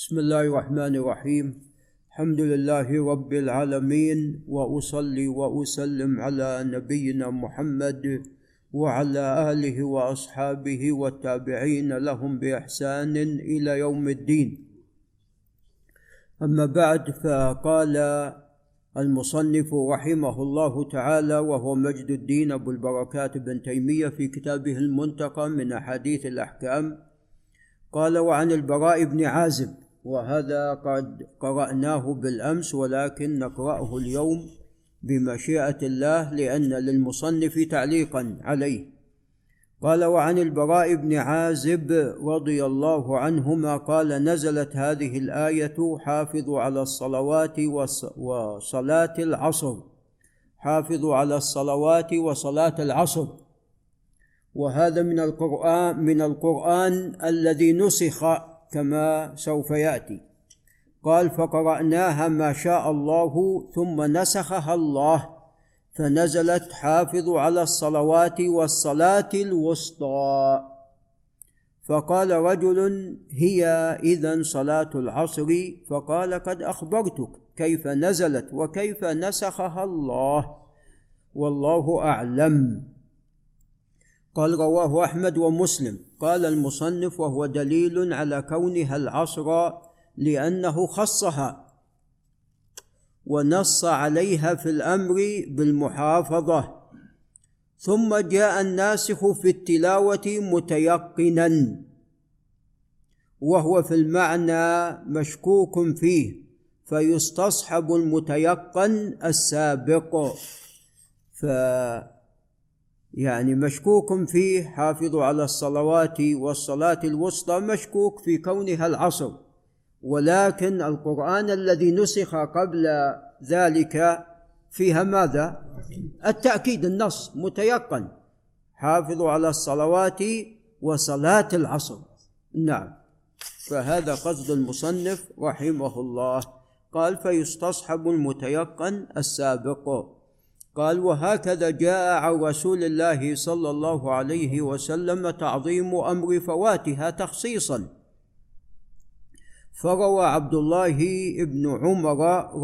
بسم الله الرحمن الرحيم. الحمد لله رب العالمين وأصلي وأسلم على نبينا محمد وعلى آله وأصحابه والتابعين لهم بإحسان إلى يوم الدين. أما بعد فقال المصنف رحمه الله تعالى وهو مجد الدين أبو البركات بن تيمية في كتابه المنتقى من أحاديث الأحكام قال وعن البراء بن عازب وهذا قد قرأناه بالأمس ولكن نقرأه اليوم بمشيئة الله لأن للمصنف تعليقا عليه. قال وعن البراء بن عازب رضي الله عنهما قال نزلت هذه الآية حافظوا على الصلوات وصلاة العصر حافظوا على الصلوات وصلاة العصر. وهذا من القرآن من القرآن الذي نسخ كما سوف يأتي. قال فقرأناها ما شاء الله ثم نسخها الله. فنزلت حافظوا على الصلوات والصلاة الوسطى. فقال رجل هي اذا صلاة العصر. فقال قد أخبرتك كيف نزلت وكيف نسخها الله. والله أعلم. قال رواه أحمد ومسلم. قال المصنف وهو دليل على كونها العصر لأنه خصها ونص عليها في الأمر بالمحافظة. ثم جاء الناسخ في التلاوة متيقنا وهو في المعنى مشكوك فيه فيستصحب المتيقن السابق. ف يعني مشكوك فيه حافظوا على الصلوات والصلاة الوسطى مشكوك في كونها العصر. ولكن القرآن الذي نسخ قبل ذلك فيها ماذا؟ التأكيد النص متيقن. حافظوا على الصلوات وصلاة العصر. نعم. فهذا قصد المصنف رحمه الله. قال فيستصحب المتيقن السابق. قال وهكذا جاء عن رسول الله صلى الله عليه وسلم تعظيم أمر فواتها تخصيصا. فروى عبد الله بن عمر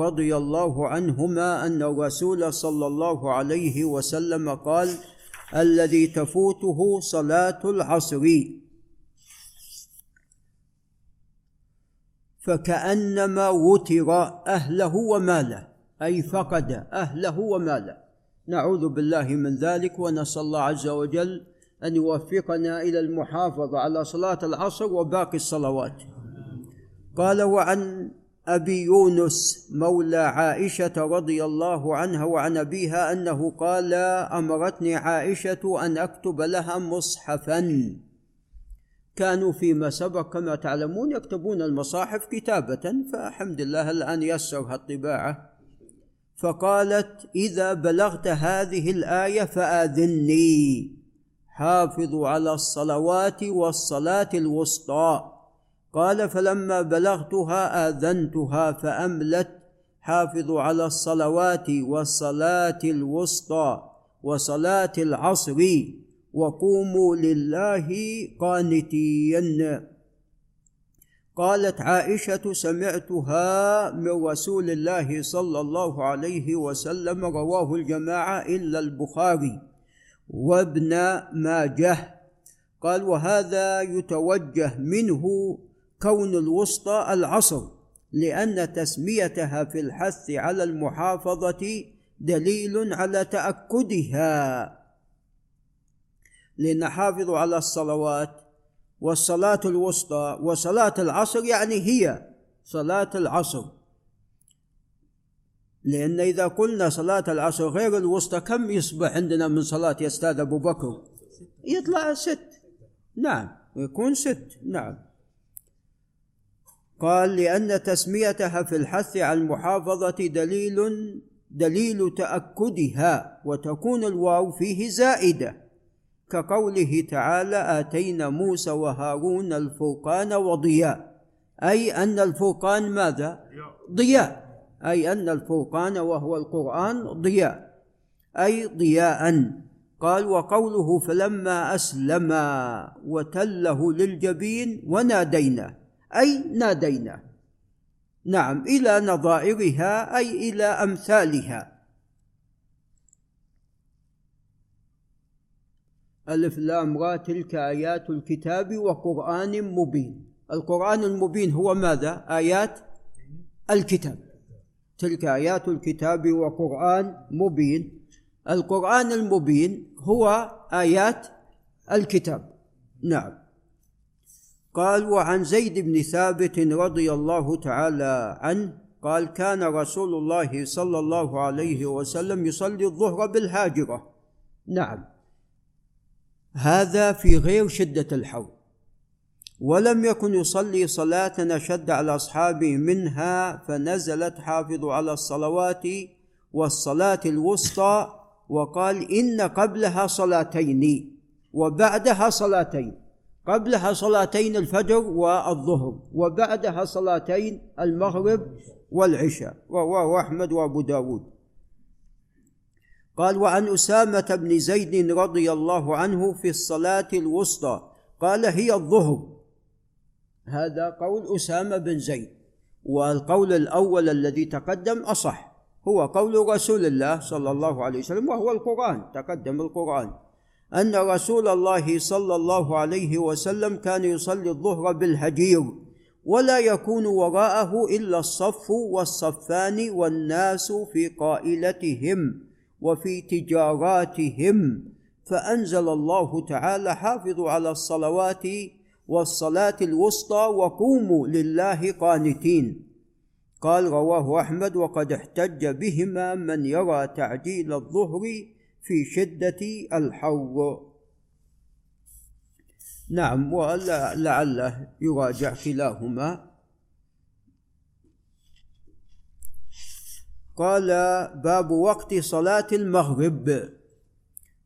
رضي الله عنهما أن الرسول صلى الله عليه وسلم قال الذي تفوته صلاة العصر. فكأنما وتر أهله وماله. أي فقد أهله وماله. نعوذ بالله من ذلك ونسأل الله عز وجل أن يوفقنا إلى المحافظة على صلاة العصر وباقي الصلوات. قال وعن أبي يونس مولى عائشة رضي الله عنها وعن أبيها أنه قال أمرتني عائشة أن أكتب لها مصحفا. كانوا فيما سبق كما تعلمون يكتبون المصاحف كتابة فالحمد لله الآن يسر الطباعة. فقالت إذا بلغت هذه الآية فاذني حافظوا على الصلوات والصلاة الوسطى. قال فلما بلغتها آذنتها فأملت. حافظوا على الصلوات والصلاة الوسطى وصلاة العصر. وقوموا لله قانتين. قالت عائشة سمعتها من رسول الله صلى الله عليه وسلم رواه الجماعة إلا البخاري وابن ماجه. قال وهذا يتوجه منه كون الوسطى العصر لأن تسميتها في الحث على المحافظة دليل على تأكدها. لأن حافظوا على الصلوات والصلاة الوسطى وصلاة العصر يعني هي صلاة العصر. لأن إذا قلنا صلاة العصر غير الوسطى كم يصبح عندنا من صلاة يا أستاذ أبو بكر؟ يطلع ست. نعم يكون ست. نعم. قال لأن تسميتها في الحث على المحافظة دليل دليل تأكدها وتكون الواو فيه زائدة. كقوله تعالى آتينا موسى وهارون الفرقان وضياء. أي أن الفرقان ماذا؟ ضياء. أي أن الفرقان وهو القرآن ضياء. أي ضياء. قال وقوله فلما أسلم وتله للجبين ونادينا. أي نادينا. نعم إلى نظائرها أي إلى أمثالها. ألف لام را تلك آيات الكتاب وقرآن مبين. القرآن المبين هو ماذا؟ آيات الكتاب. تلك آيات الكتاب وقرآن مبين. القرآن المبين هو آيات الكتاب. نعم. قال وعن زيد بن ثابت رضي الله تعالى عنه قال كان رسول الله صلى الله عليه وسلم يصلي الظهر بالهاجرة. نعم. هذا في غير شدة الحر ولم يكن يصلي صلاة أشد على أصحابه منها فنزلت حافظوا على الصلوات والصلاة الوسطى وقال إن قبلها صلاتين وبعدها صلاتين قبلها صلاتين الفجر والظهر وبعدها صلاتين المغرب والعشاء رواه أحمد وأبو داود. قال وعن أسامة بن زيد رضي الله عنه في الصلاة الوسطى. قال هي الظهر. هذا قول أسامة بن زيد والقول الأول الذي تقدم أصح هو قول رسول الله صلى الله عليه وسلم وهو القرآن تقدم القرآن أن رسول الله صلى الله عليه وسلم كان يصلي الظهر بالهجير ولا يكون وراءه إلا الصف والصفان والناس في قائلتهم. وفي تجاراتهم فأنزل الله تعالى حافظوا على الصلوات والصلاة الوسطى وقوموا لله قانتين قال رواه أحمد وقد احتج بهما من يرى تعجيل الظهر في شدة الحر نعم ولعله يراجع كلاهما. قال باب وقت صلاة المغرب.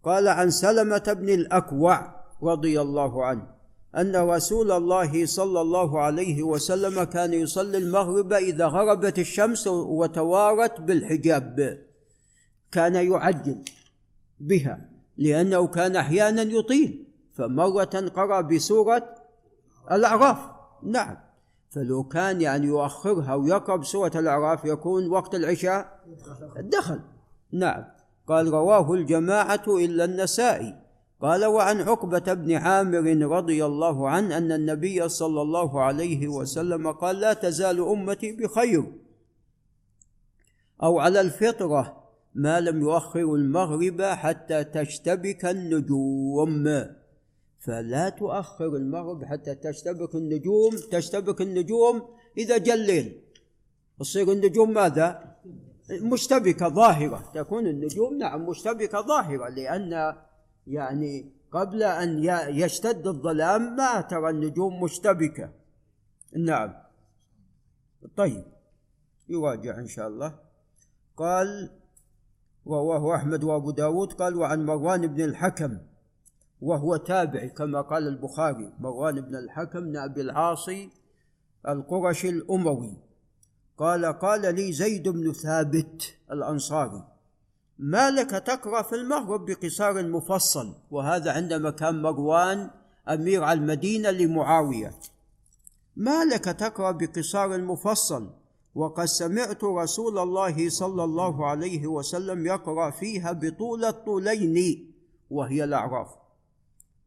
قال عن سلمة بن الأكوع رضي الله عنه أن رسول الله صلى الله عليه وسلم كان يصلي المغرب إذا غربت الشمس وتوارت بالحجاب. كان يعجل بها لأنه كان أحيانا يطيل فمرة قرأ بسورة الأعراف. نعم. فلو كان يعني يؤخرها ويقرا بسوره الأعراف يكون وقت العشاء دخل نعم. قال رواه الجماعة إلا النسائي. قال وعن عقبة بن عامر رضي الله عنه أن النبي صلى الله عليه وسلم قال لا تزال أمتي بخير. أو على الفطرة ما لم يؤخر المغرب حتى تشتبك النجوم. فلا تؤخر المغرب حتى تشتبك النجوم تشتبك النجوم إذا جاء الليل تصير النجوم ماذا؟ مشتبكة ظاهرة. تكون النجوم نعم مشتبكة ظاهرة لأن يعني قبل أن يشتد الظلام ما ترى النجوم مشتبكة. نعم. طيب. يراجع إن شاء الله. قال رواه أحمد وأبو داود قال وعن مروان بن الحكم وهو تابعي كما قال البخاري مروان بن الحكم بن أبي العاصي القرشي الأموي. قال قال لي زيد بن ثابت الأنصاري ما لك تقرأ في المغرب بقصار مفصل؟ وهذا عندما كان مروان أمير على المدينة لمعاوية. ما لك تقرأ بقصار مفصل؟ وقد سمعت رسول الله صلى الله عليه وسلم يقرأ فيها بطول الطولين وهي الأعراف.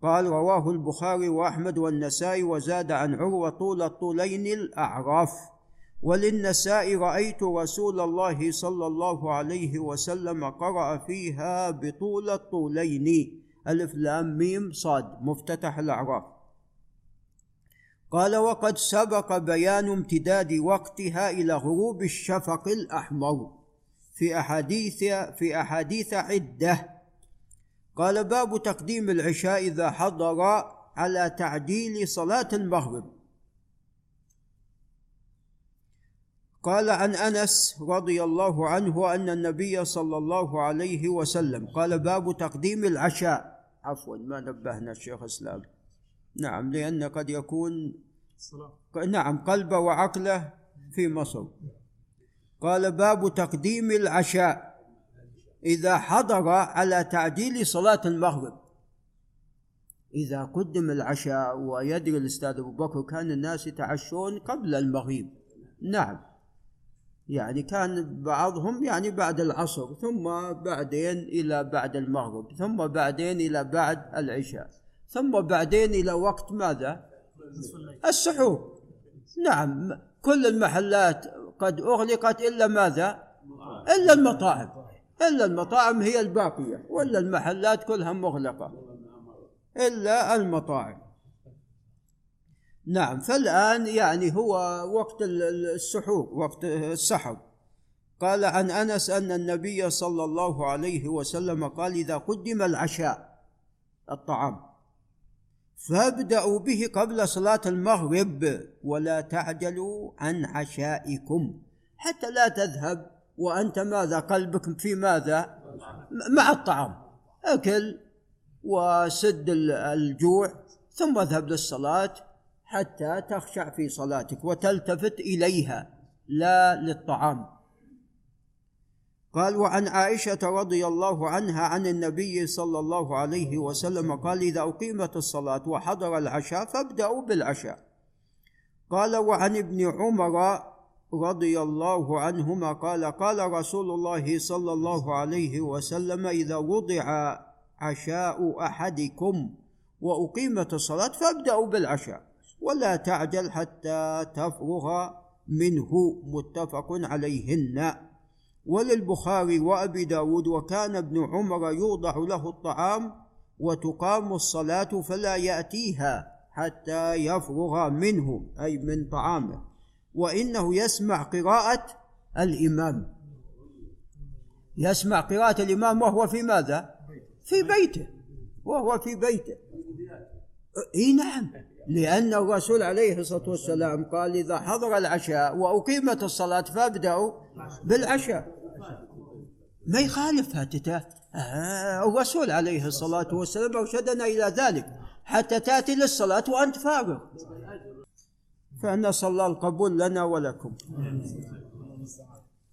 قال رواه البخاري وأحمد والنسائي وزاد عن عروة طول الطولين الأعراف. وللنساء رأيت رسول الله صلى الله عليه وسلم قرأ فيها بطول الطولين. ألف لام ميم صاد مفتتح الأعراف. قال وقد سبق بيان امتداد وقتها إلى غروب الشفق الأحمر في أحاديث في أحاديث عدة قال باب تقديم العشاء إذا حضر على تعديل صلاة المغرب. قال عن أنس رضي الله عنه أن النبي صلى الله عليه وسلم قال باب تقديم العشاء. عفوا ما نبهنا الشيخ إسلام. نعم لأن قد يكون نعم قلبه وعقله في مصر. قال باب تقديم العشاء. إذا حضر على تعجيل صلاة المغرب. إذا قدم العشاء ويدري الأستاذ أبو بكر كان الناس يتعشون قبل المغيب نعم. يعني كان بعضهم يعني بعد العصر ثم بعدين إلى بعد المغرب ثم بعدين إلى بعد العشاء ثم بعدين إلى وقت ماذا؟ السحور. نعم. كل المحلات قد أغلقت إلا ماذا؟ إلا المطاعم. إلا المطاعم هي الباقية ولا المحلات كلها مغلقة. إلا المطاعم. نعم فالآن يعني هو وقت السحور وقت السحر قال عن أنس أن النبي صلى الله عليه وسلم قال إذا قدم العشاء الطعام فابدأوا به قبل صلاة المغرب ولا تعجلوا عن عشائكم حتى لا تذهب وأنت ماذا؟ قلبك في ماذا؟ مع الطعام. أكل وسد الجوع ثم اذهب للصلاة حتى تخشع في صلاتك وتلتفت إليها لا للطعام. قال وعن عائشة رضي الله عنها عن النبي صلى الله عليه وسلم قال إذا أقيمت الصلاة وحضر العشاء فابدأوا بالعشاء. قال وعن ابن عمر رضي الله عنهما قال قال رسول الله صلى الله عليه وسلم إذا وضع عشاء أحدكم وأقيمت الصلاة فابدأوا بالعشاء ولا تعجل حتى تفرغ منه متفق عليهن. وللبخاري وأبي داود وكان ابن عمر يوضع له الطعام وتقام الصلاة فلا يأتيها حتى يفرغ منه أي من طعامه. وإنه يسمع قراءة الإمام. يسمع قراءة الإمام وهو في ماذا؟ في بيته. وهو في بيته. إي نعم. لأن الرسول عليه الصلاة والسلام قال إذا حضر العشاء وأقيمت الصلاة فابدأوا بالعشاء. ما يخالف هاتته آه الرسول عليه الصلاة والسلام أرشدنا إلى ذلك. حتى تأتي للصلاة وأنت فارغ. فنسأل الله القبول لنا ولكم.